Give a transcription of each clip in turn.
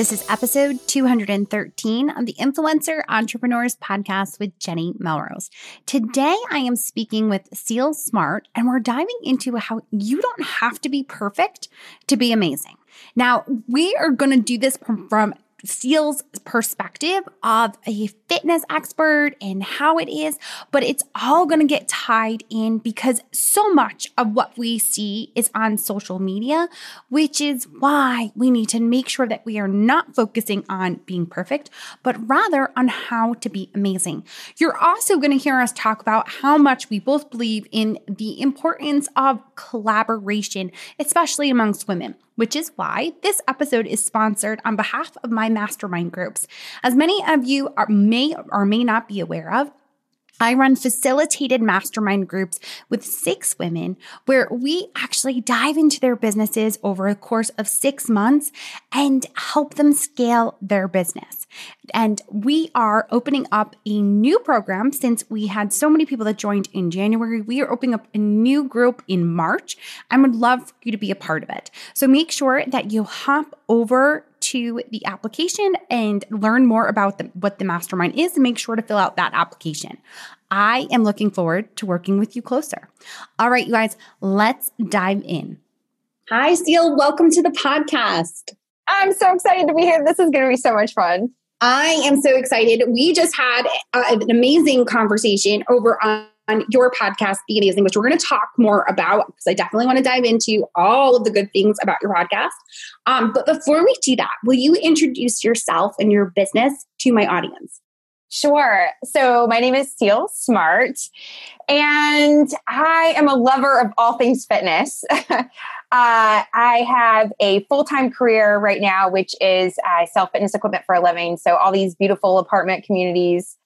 This is episode 213 of the Influencer Entrepreneurs Podcast with Jenny Melrose. Today, I am speaking with Seal Smart, and we're diving into how you don't have to be perfect to be amazing. Now, we are going to do this from Seal's perspective of a fitness expert and how it is, but it's all going to get tied in because so much of what we see is on social media, which is why we need to make sure that we are not focusing on being perfect, but rather on how to be amazing. You're also going to hear us talk about how much we both believe in the importance of collaboration, especially amongst women which is why this episode is sponsored on behalf of my mastermind groups. As many of you are, may or may not be aware of, I run facilitated mastermind groups with six women where we actually dive into their businesses over a course of six months and help them scale their business. And we are opening up a new program since we had so many people that joined in January. We are opening up a new group in March and would love for you to be a part of it. So make sure that you hop over to the application and learn more about the, what the mastermind is and make sure to fill out that application. I am looking forward to working with you closer. All right, you guys, let's dive in. Hi, Seal. Welcome to the podcast. I'm so excited to be here. This is going to be so much fun. I am so excited. We just had uh, an amazing conversation over on on your podcast, Be Amazing, which we're going to talk more about because I definitely want to dive into all of the good things about your podcast. Um, but before we do that, will you introduce yourself and your business to my audience? Sure. So my name is Seal Smart, and I am a lover of all things fitness. uh, I have a full time career right now, which is I sell fitness equipment for a living. So all these beautiful apartment communities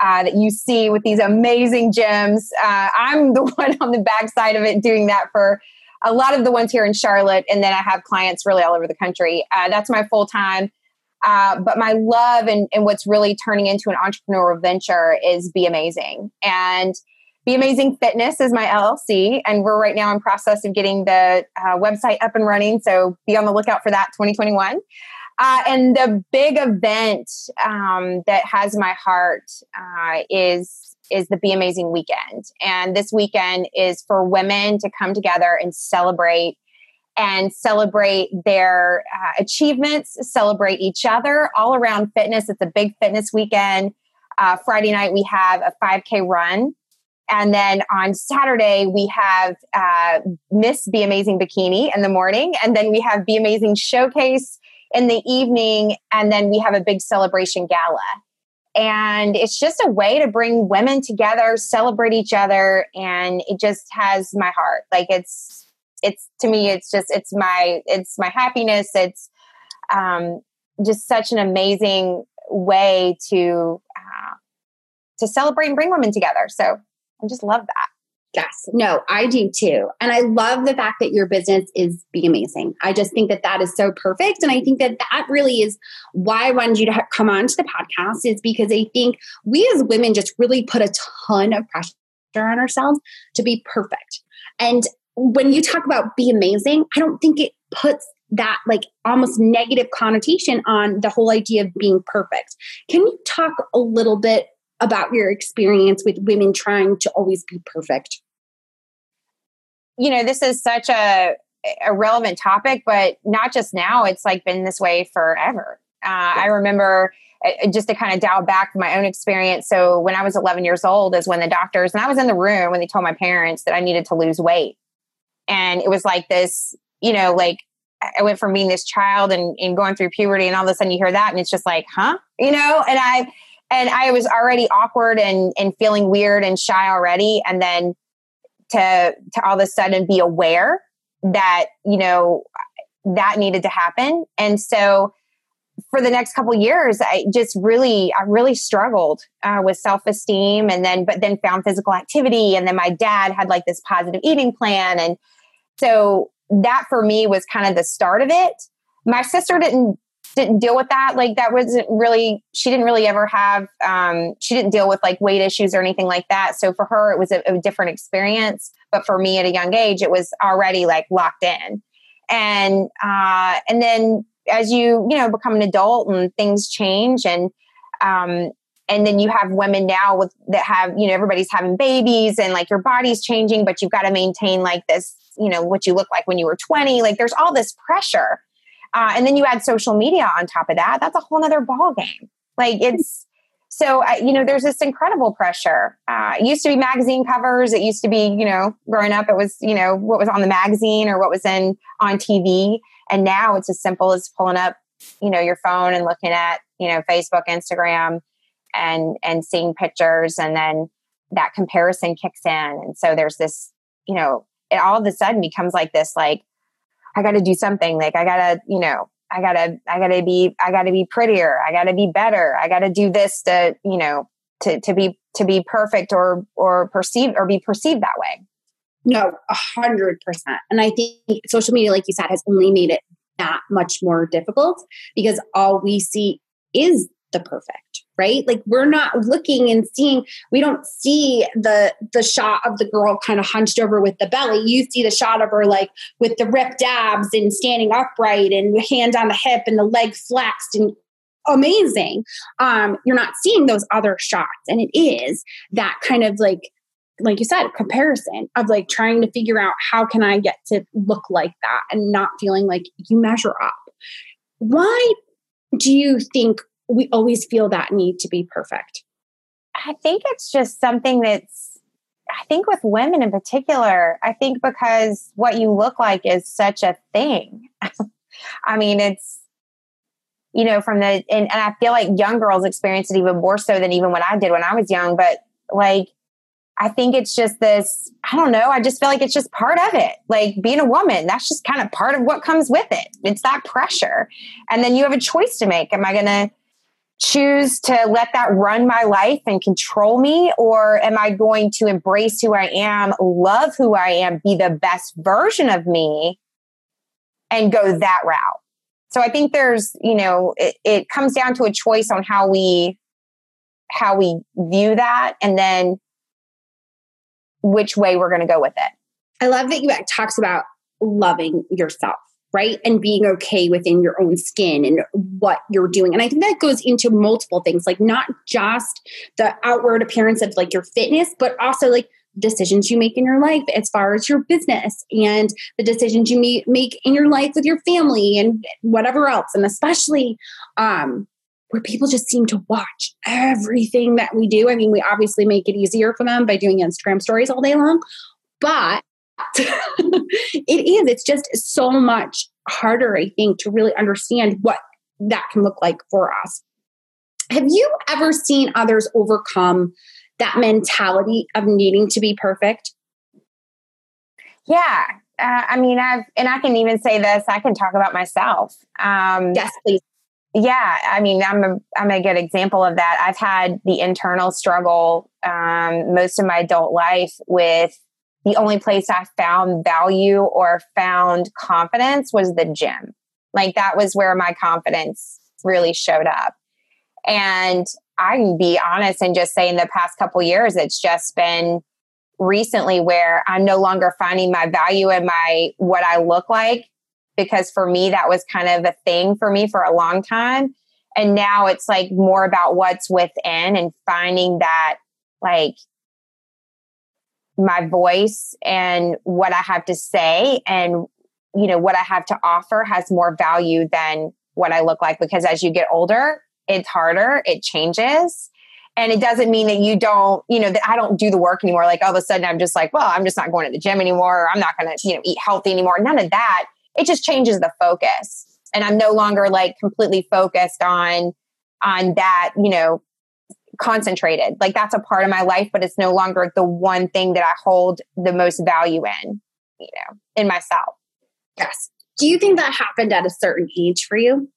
uh, that you see with these amazing gyms. Uh, I'm the one on the backside of it doing that for a lot of the ones here in Charlotte. And then I have clients really all over the country. Uh, that's my full time. Uh, but my love and, and what's really turning into an entrepreneurial venture is Be Amazing. And Be Amazing Fitness is my LLC. And we're right now in process of getting the uh, website up and running. So be on the lookout for that 2021. Uh, and the big event um, that has my heart uh, is is the Be Amazing weekend, and this weekend is for women to come together and celebrate and celebrate their uh, achievements, celebrate each other all around fitness. It's a big fitness weekend. Uh, Friday night we have a 5K run. And then on Saturday, we have uh, Miss Be Amazing Bikini in the morning. And then we have Be Amazing Showcase in the evening, and then we have a big celebration gala. And it's just a way to bring women together, celebrate each other, and it just has my heart. Like it's, it's to me, it's just, it's my, it's my happiness. It's um, just such an amazing way to uh, to celebrate and bring women together. So I just love that. Yes, no, I do too. And I love the fact that your business is Be Amazing. I just think that that is so perfect. And I think that that really is why I wanted you to come on to the podcast, is because I think we as women just really put a ton of pressure on ourselves to be perfect. And when you talk about Be Amazing, I don't think it puts that like almost negative connotation on the whole idea of being perfect. Can you talk a little bit about your experience with women trying to always be perfect? You know, this is such a, a relevant topic, but not just now, it's like been this way forever. Uh, I remember uh, just to kind of dial back my own experience. So when I was 11 years old is when the doctors, and I was in the room when they told my parents that I needed to lose weight. And it was like this, you know, like I went from being this child and, and going through puberty and all of a sudden you hear that and it's just like, huh? You know, and I, and I was already awkward and, and feeling weird and shy already. And then to to all of a sudden be aware that you know that needed to happen. And so for the next couple years i just really i really struggled uh, with self-esteem and then but then found physical activity. And then my dad had like this positive eating plan. And so that for me was kind of the start of it. My sister didn't didn't deal with that. Like that wasn't really she didn't really ever have um she didn't deal with like weight issues or anything like that. So for her it was a, a different experience. But for me at a young age, it was already like locked in. And uh and then as you, you know, become an adult and things change and um and then you have women now with that have you know everybody's having babies and like your body's changing but you've got to maintain like this you know what you look like when you were 20 like there's all this pressure uh, and then you add social media on top of that that's a whole nother ball game like it's so uh, you know there's this incredible pressure. Uh, it used to be magazine covers. It used to be you know growing up it was you know what was on the magazine or what was in on tv and now it's as simple as pulling up you know your phone and looking at you know facebook instagram and and seeing pictures. And then that comparison kicks in. And so there's this you know it all of a sudden becomes like this like i got to do something. Like i gotta you know i gotta i gotta be i gotta be prettier. I gotta be better. I gotta do this to you know to to be to be perfect or or perceived or be perceived that way. No a hundred percent. And i think social media like you said has only made it that much more difficult because all we see is the perfect right? Like we're not looking and seeing we don't see the the shot of the girl kind of hunched over with the belly. You see the shot of her like with the ripped abs and standing upright and the hand on the hip and the leg flexed and amazing. Um you're not seeing those other shots. And it is that kind of like like you said comparison of like trying to figure out how can i get to look like that and not feeling like you measure up. Why do you think we always feel that need to be perfect? I think it's just something that's, I think with women in particular, I think because what you look like is such a thing. I mean, it's, you know, from the, and, and I feel like young girls experience it even more so than even when I did when I was young. But like, I think it's just this, I don't know, I just feel like it's just part of it. Like being a woman, that's just kind of part of what comes with it. It's that pressure. And then you have a choice to make. Am I going to, choose to let that run my life and control me? Or am I going to embrace who I am, love who I am, be the best version of me, and go that route? So I think there's, you know, it, it comes down to a choice on how we how we view that and then which way we're going to go with it. I love that you uh, talks about loving yourself right? And being okay within your own skin and what you're doing. And I think that goes into multiple things, like not just the outward appearance of like your fitness, but also like decisions you make in your life as far as your business and the decisions you make in your life with your family and whatever else. And especially, um, where people just seem to watch everything that we do. I mean, we obviously make it easier for them by doing Instagram stories all day long, but it is. It's just so much harder, I think, to really understand what that can look like for us. Have you ever seen others overcome that mentality of needing to be perfect? Yeah. Uh, I mean, I've, and I can even say this, I can talk about myself. Um, yes, please. Yeah. I mean, I'm a, I'm a good example of that. I've had the internal struggle um, most of my adult life with the only place I found value or found confidence was the gym. Like that was where my confidence really showed up. And I can be honest and just say in the past couple years, it's just been recently where I'm no longer finding my value in my what I look like because for me that was kind of a thing for me for a long time. And now it's like more about what's within and finding that like my voice and what I have to say and you know what I have to offer has more value than what I look like because as you get older, it's harder, it changes. And it doesn't mean that you don't, you know, that I don't do the work anymore. Like all of a sudden I'm just like, well, I'm just not going to the gym anymore. I'm not to, you know, eat healthy anymore. None of that. It just changes the focus. And I'm no longer like completely focused on on that, you know, concentrated. Like that's a part of my life, but it's no longer the one thing that I hold the most value in, you know, in myself. Yes. Do you think that happened at a certain age for you?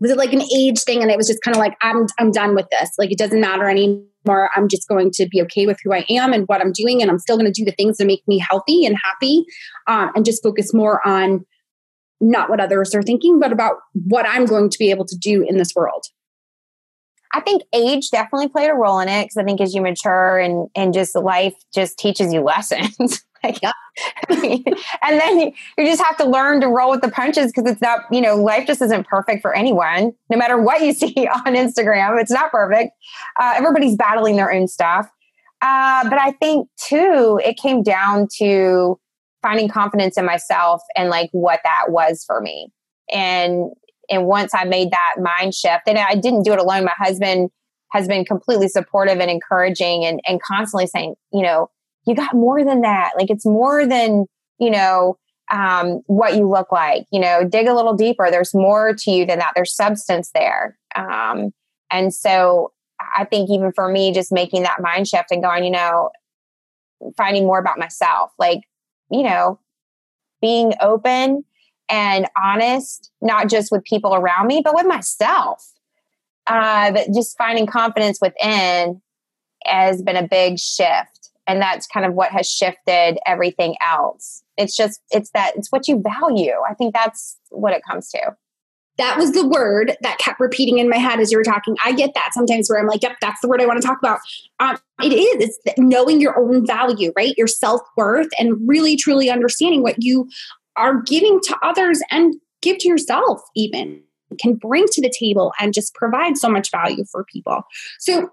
Was it like an age thing and it was just kind of like I'm I'm done with this. Like it doesn't matter anymore I'm just going to be okay with who I am and what I'm doing, and I'm still going to do the things that make me healthy and happy, um, and just focus more on not what others are thinking, but about what I'm going to be able to do in this world. I think age definitely played a role in it because I think as you mature and and just life just teaches you lessons. like, and then you, you just have to learn to roll with the punches because it's not, you know, life just isn't perfect for anyone. No matter what you see on Instagram, it's not perfect. Uh, everybody's battling their own stuff. Uh, but I think too, it came down to finding confidence in myself and like what that was for me. And and once I made that mind shift, and I didn't do it alone. My husband has been completely supportive and encouraging and, and constantly saying, you know, you got more than that. Like it's more than, you know, um, what you look like. You know, dig a little deeper. There's more to you than that. There's substance there. Um, and so I think even for me, just making that mind shift and going, you know, finding more about myself, like, you know, being open and honest, not just with people around me, but with myself. Uh, but just finding confidence within has been a big shift. And that's kind of what has shifted everything else. It's just, it's that, it's what you value. I think that's what it comes to. That was the word that kept repeating in my head as you were talking. I get that sometimes where I'm like, yep, that's the word I want to talk about. Um, it is, it's knowing your own value, right? Your self worth and really truly understanding what you are giving to others and give to yourself even can bring to the table and just provide so much value for people. So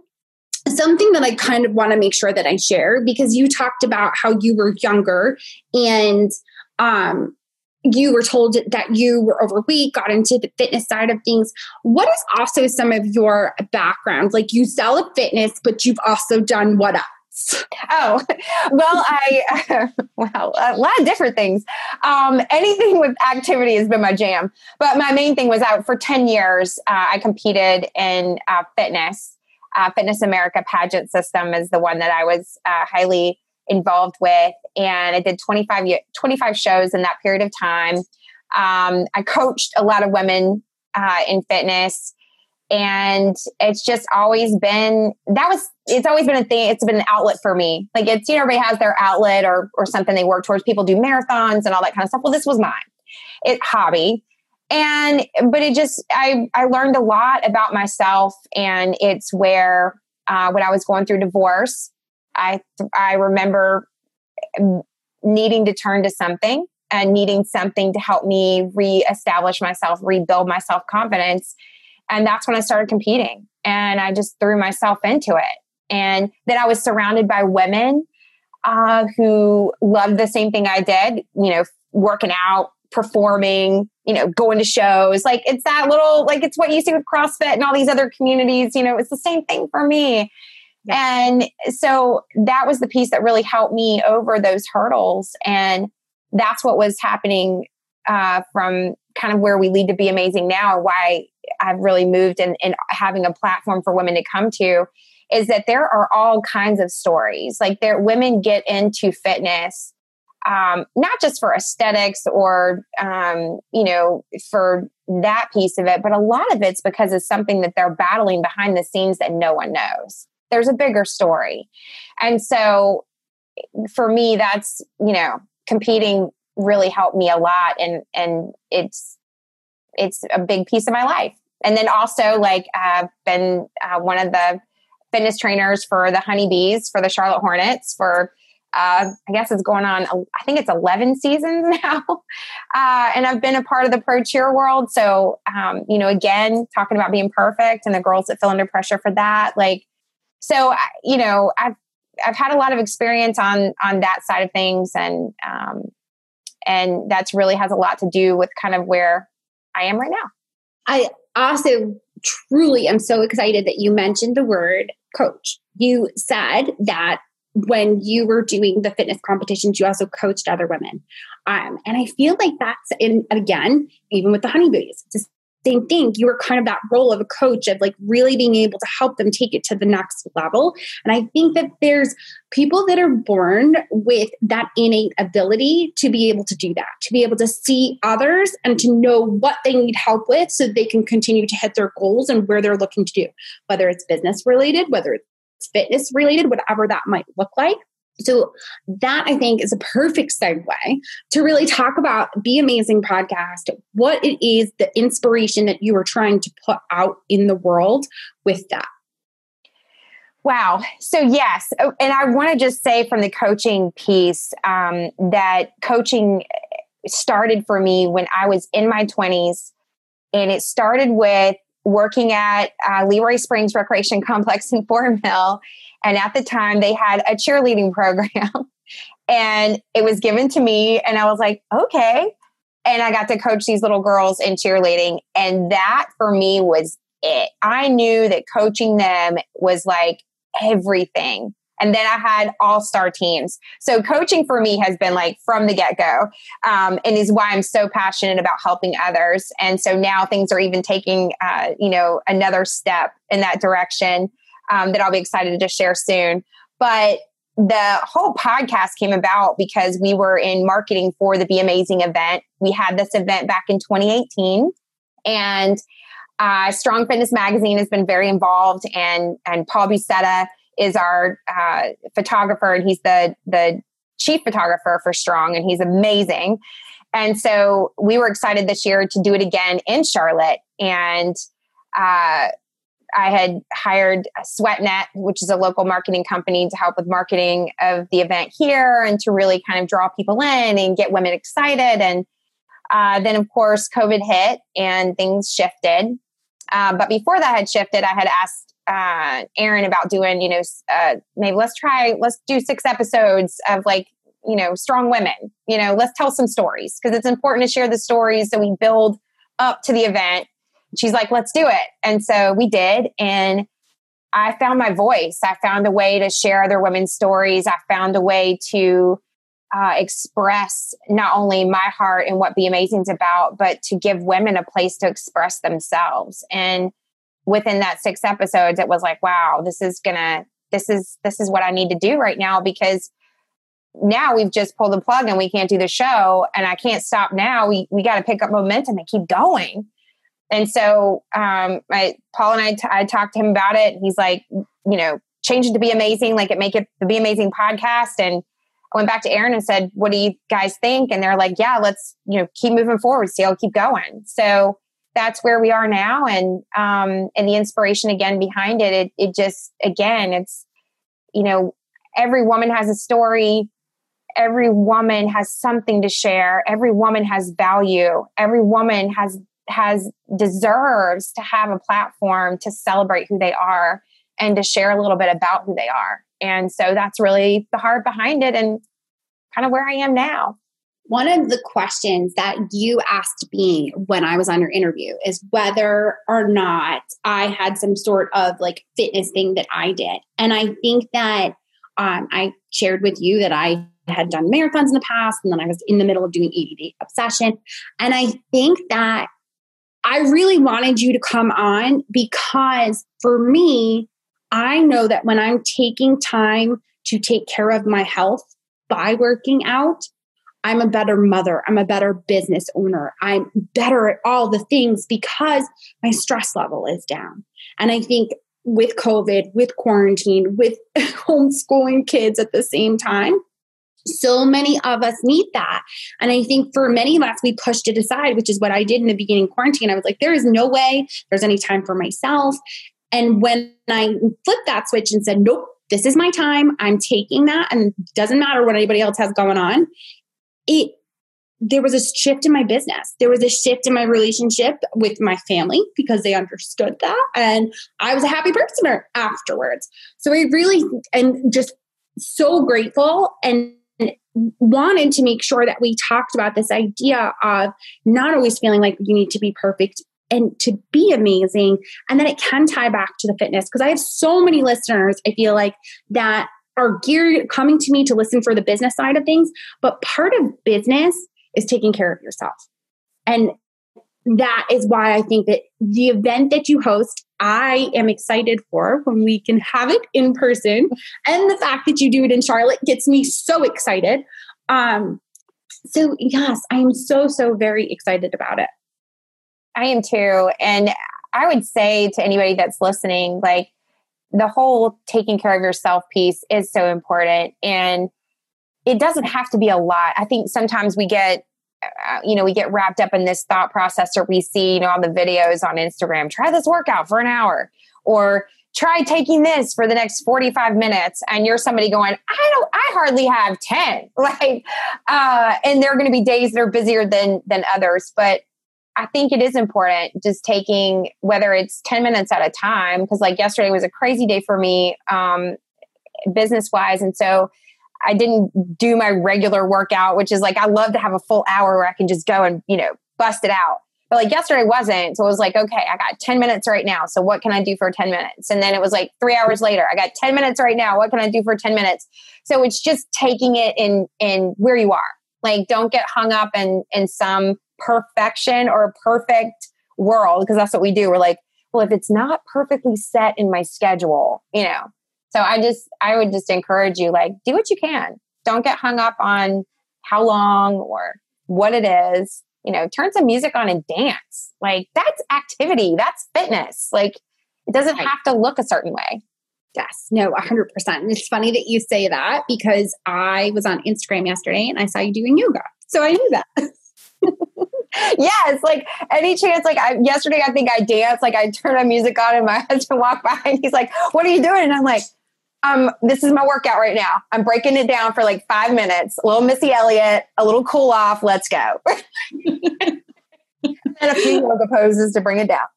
something that I kind of want to make sure that I share because you talked about how you were younger and um you were told that you were overweight, got into the fitness side of things. What is also some of your background? Like you sell a fitness, but you've also done what else? Oh, well, I, well, a lot of different things. Um, anything with activity has been my jam. But my main thing was out for 10 years, uh, I competed in uh, fitness. Uh, fitness America pageant system is the one that I was uh, highly involved with. And I did 25, 25 shows in that period of time. Um, I coached a lot of women uh, in fitness and it's just always been that was it's always been a thing it's been an outlet for me. Like it's you know everybody has their outlet or or something they work towards. People do marathons and all that kind of stuff. Well this was mine it hobby. And but it just i i learned a lot about myself and it's where uh, when i was going through divorce i i remember needing to turn to something and needing something to help me reestablish myself rebuild my self confidence and that's when I started competing. And I just threw myself into it. And then I was surrounded by women uh, who loved the same thing I did, you know, working out, performing, you know, going to shows. Like it's that little, like it's what you see with CrossFit and all these other communities, you know, it's the same thing for me. Yeah. And so that was the piece that really helped me over those hurdles. And that's what was happening uh, from kind of where we lead to be amazing now, why I've really moved and, and having a platform for women to come to is that there are all kinds of stories. Like there, women get into fitness um, not just for aesthetics or um, you know for that piece of it, but a lot of it's because it's something that they're battling behind the scenes that no one knows. There's a bigger story, and so for me, that's you know competing really helped me a lot and and it's it's a big piece of my life and then also like i've been uh, one of the fitness trainers for the honeybees for the charlotte hornets for uh, I guess it's going on. I think it's eleven seasons now, uh, and I've been a part of the pro cheer world. So, um, you know, again, talking about being perfect and the girls that feel under pressure for that. Like, so you know, I've I've had a lot of experience on on that side of things, and um, and that's really has a lot to do with kind of where I am right now. I also truly am so excited that you mentioned the word coach. You said that when you were doing the fitness competitions, you also coached other women. Um, and I feel like that's in again, even with the honeybees, it's same thing. You were kind of that role of a coach of like really being able to help them take it to the next level. And I think that there's people that are born with that innate ability to be able to do that, to be able to see others and to know what they need help with so they can continue to hit their goals and where they're looking to do, whether it's business related, whether it's fitness related, whatever that might look like. So that I think is a perfect segue to really talk about Be Amazing podcast, what it is, the inspiration that you are trying to put out in the world with that. Wow. So, yes. Oh, and I want to just say from the coaching piece um, that coaching started for me when I was in my 20s. And it started with working at uh, Leroy Springs Recreation Complex in Fort Mill. And at the time, they had a cheerleading program. and it was given to me. And I was like, okay. And I got to coach these little girls in cheerleading. And that for me was it. I knew that coaching them was like everything. And then I had all star teams. So coaching for me has been like from the get go um, and is why I'm so passionate about helping others. And so now things are even taking, uh, you know, another step in that direction um, that I'll be excited to share soon. But the whole podcast came about because we were in marketing for the Be Amazing event. We had this event back in 2018 and uh, Strong Fitness Magazine has been very involved, and and Paul Buceta is our uh, photographer, and he's the the chief photographer for Strong, and he's amazing. And so we were excited this year to do it again in Charlotte, and uh, I had hired SweatNet, which is a local marketing company, to help with marketing of the event here and to really kind of draw people in and get women excited. And uh, then, of course, COVID hit and things shifted. Um, but before that had shifted, I had asked uh, Aaron about doing, you know, uh, maybe let's try, let's do six episodes of like, you know, strong women. You know, let's tell some stories because it's important to share the stories so we build up to the event. She's like, let's do it. And so we did. And I found my voice. I found a way to share other women's stories. I found a way to uh, express not only my heart and what Be Amazing is about, but to give women a place to express themselves. And within that six episodes, it was like, wow, this is gonna, this is, this is what I need to do right now because now we've just pulled the plug and we can't do the show and I can't stop now. We, we got to pick up momentum and keep going. And so, um, I, Paul and I, t- I talked to him about it. He's like, you know, change it to be amazing, like it make it the be amazing podcast. And I went back to Aaron and said, "What do you guys think?" And they're like, "Yeah, let's you know keep moving forward. See, I'll keep going." So that's where we are now, and um, and the inspiration again behind it. It it just again, it's you know every woman has a story. Every woman has something to share. Every woman has value. Every woman has has deserves to have a platform to celebrate who they are and to share a little bit about who they are. And so that's really the heart behind it and kind of where I am now. One of the questions that you asked me when I was on your interview is whether or not I had some sort of like fitness thing that I did. And I think that um, I shared with you that I had done marathons in the past and then I was in the middle of doing 80 day obsession. And I think that I really wanted you to come on because for me, I know that when I'm taking time to take care of my health by working out, I'm a better mother. I'm a better business owner. I'm better at all the things because my stress level is down. And I think with COVID, with quarantine, with homeschooling kids at the same time, so many of us need that. And I think for many of us, we pushed it aside, which is what I did in the beginning quarantine. I was like, there is no way there's any time for myself. And when I flipped that switch and said, nope, this is my time, I'm taking that, and it doesn't matter what anybody else has going on, it there was a shift in my business. There was a shift in my relationship with my family because they understood that. And I was a happy person afterwards. So I really and just so grateful and wanted to make sure that we talked about this idea of not always feeling like you need to be perfect and to be amazing. And then it can tie back to the fitness because I have so many listeners, I feel like, that are geared coming to me to listen for the business side of things. But part of business is taking care of yourself. And that is why I think that the event that you host, I am excited for when we can have it in person. And the fact that you do it in Charlotte gets me so excited. Um, so, yes, I am so, so very excited about it. I am too. And I would say to anybody that's listening, like, the whole taking care of yourself piece is so important. And it doesn't have to be a lot. I think sometimes we get, uh, you know, we get wrapped up in this thought process or we see, you know, all the videos on Instagram, try this workout for an hour or try taking this for the next 45 minutes. And you're somebody going, I don't, I hardly have 10. Like, uh, and there are going to be days that are busier than, than others. But I think it is important just taking whether it's 10 minutes at a time, because like yesterday was a crazy day for me, um, business wise. And so I didn't do my regular workout, which is like, I love to have a full hour where I can just go and, you know, bust it out. But like yesterday wasn't. So it was like, okay, I got 10 minutes right now. So what can I do for 10 minutes? And then it was like three hours later, I got 10 minutes right now. What can I do for 10 minutes? So it's just taking it in, in where you are. Like, don't get hung up in, in some perfection or a perfect world, because that's what we do. We're like, well, if it's not perfectly set in my schedule, you know. So I just, I would just encourage you, like, do what you can. Don't get hung up on how long or what it is. You know, turn some music on and dance. Like, that's activity, that's fitness. Like, it doesn't have to look a certain way. Yes, no, 100%. And it's funny that you say that because I was on Instagram yesterday and I saw you doing yoga. So I knew that. yes, like any chance, like I, yesterday, I think I danced, like I turned my music on and my husband walked by and he's like, What are you doing? And I'm like, um, this is my workout right now. I'm breaking it down for like five minutes. A little Missy Elliott, a little cool off. Let's go. and a few yoga poses to bring it down.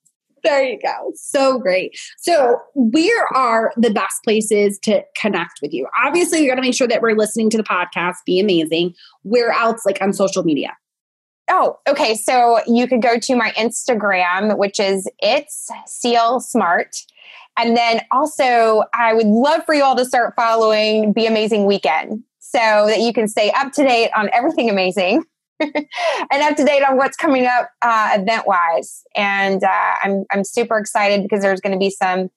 There you go. So great. So, where are the best places to connect with you? Obviously, you got to make sure that we're listening to the podcast. Be amazing. Where else, like on social media? Oh, okay. So you could go to my Instagram, which is it's Seal Smart. And then also, I would love for you all to start following Be Amazing Weekend so that you can stay up to date on everything amazing and up to date on what's coming up uh, event wise. And uh, I'm, I'm super excited because there's going to be some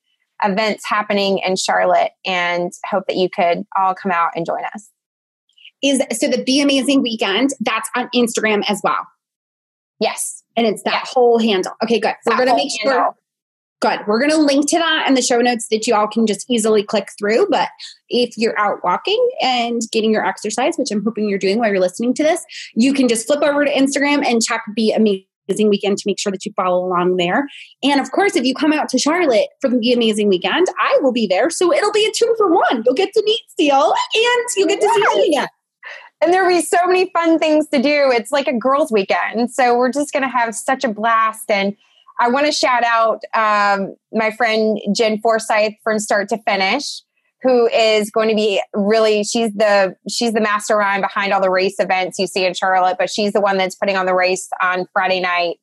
events happening in Charlotte and hope that you could all come out and join us is so the Be Amazing Weekend, that's on Instagram as well. Yes. And it's that yes. whole handle. Okay, good. We're going to make sure. Handle. Good. We're going to link to that in the show notes that you all can just easily click through. But if you're out walking and getting your exercise, which I'm hoping you're doing while you're listening to this, you can just flip over to Instagram and check Be Amazing Weekend to make sure that you follow along there. And of course, if you come out to Charlotte for the Be Amazing Weekend, I will be there. So it'll be a two for one. You'll get to meet Seal and you'll get to see me again and there'll be so many fun things to do. It's like a girls' weekend. So we're just going to have such a blast. And I want to shout out um, my friend Jen Forsyth from start to finish, who is going to be really she's the she's the mastermind behind all the race events you see in Charlotte, but she's the one that's putting on the race on Friday night.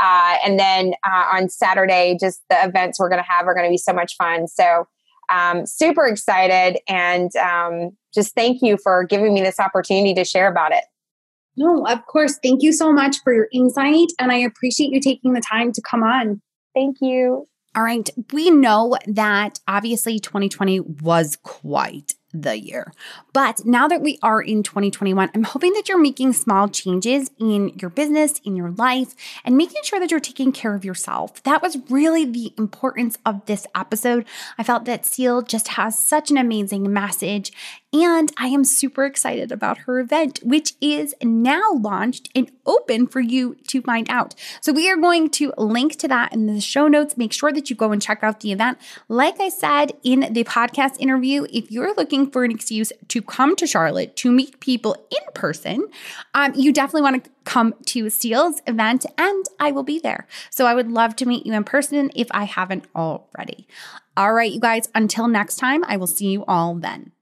Uh, and then uh, on Saturday, just the events we're going to have are going to be so much fun. So um, super excited and um, just thank you for giving me this opportunity to share about it. No, of course. Thank you so much for your insight. And I appreciate you taking the time to come on. Thank you. All right. We know that obviously 2020 was quite the year. But now that we are in 2021, I'm hoping that you're making small changes in your business, in your life, and making sure that you're taking care of yourself. That was really the importance of this episode. I felt that Seal just has such an amazing message and I am super excited about her event, which is now launched and open for you to find out. So we are going to link to that in the show notes. Make sure that you go and check out the event. Like I said in the podcast interview, if you're looking for an excuse to come to Charlotte to meet people in person, um, you definitely want to come to Seal's event and I will be there. So I would love to meet you in person if I haven't already. All right, you guys, until next time, I will see you all then.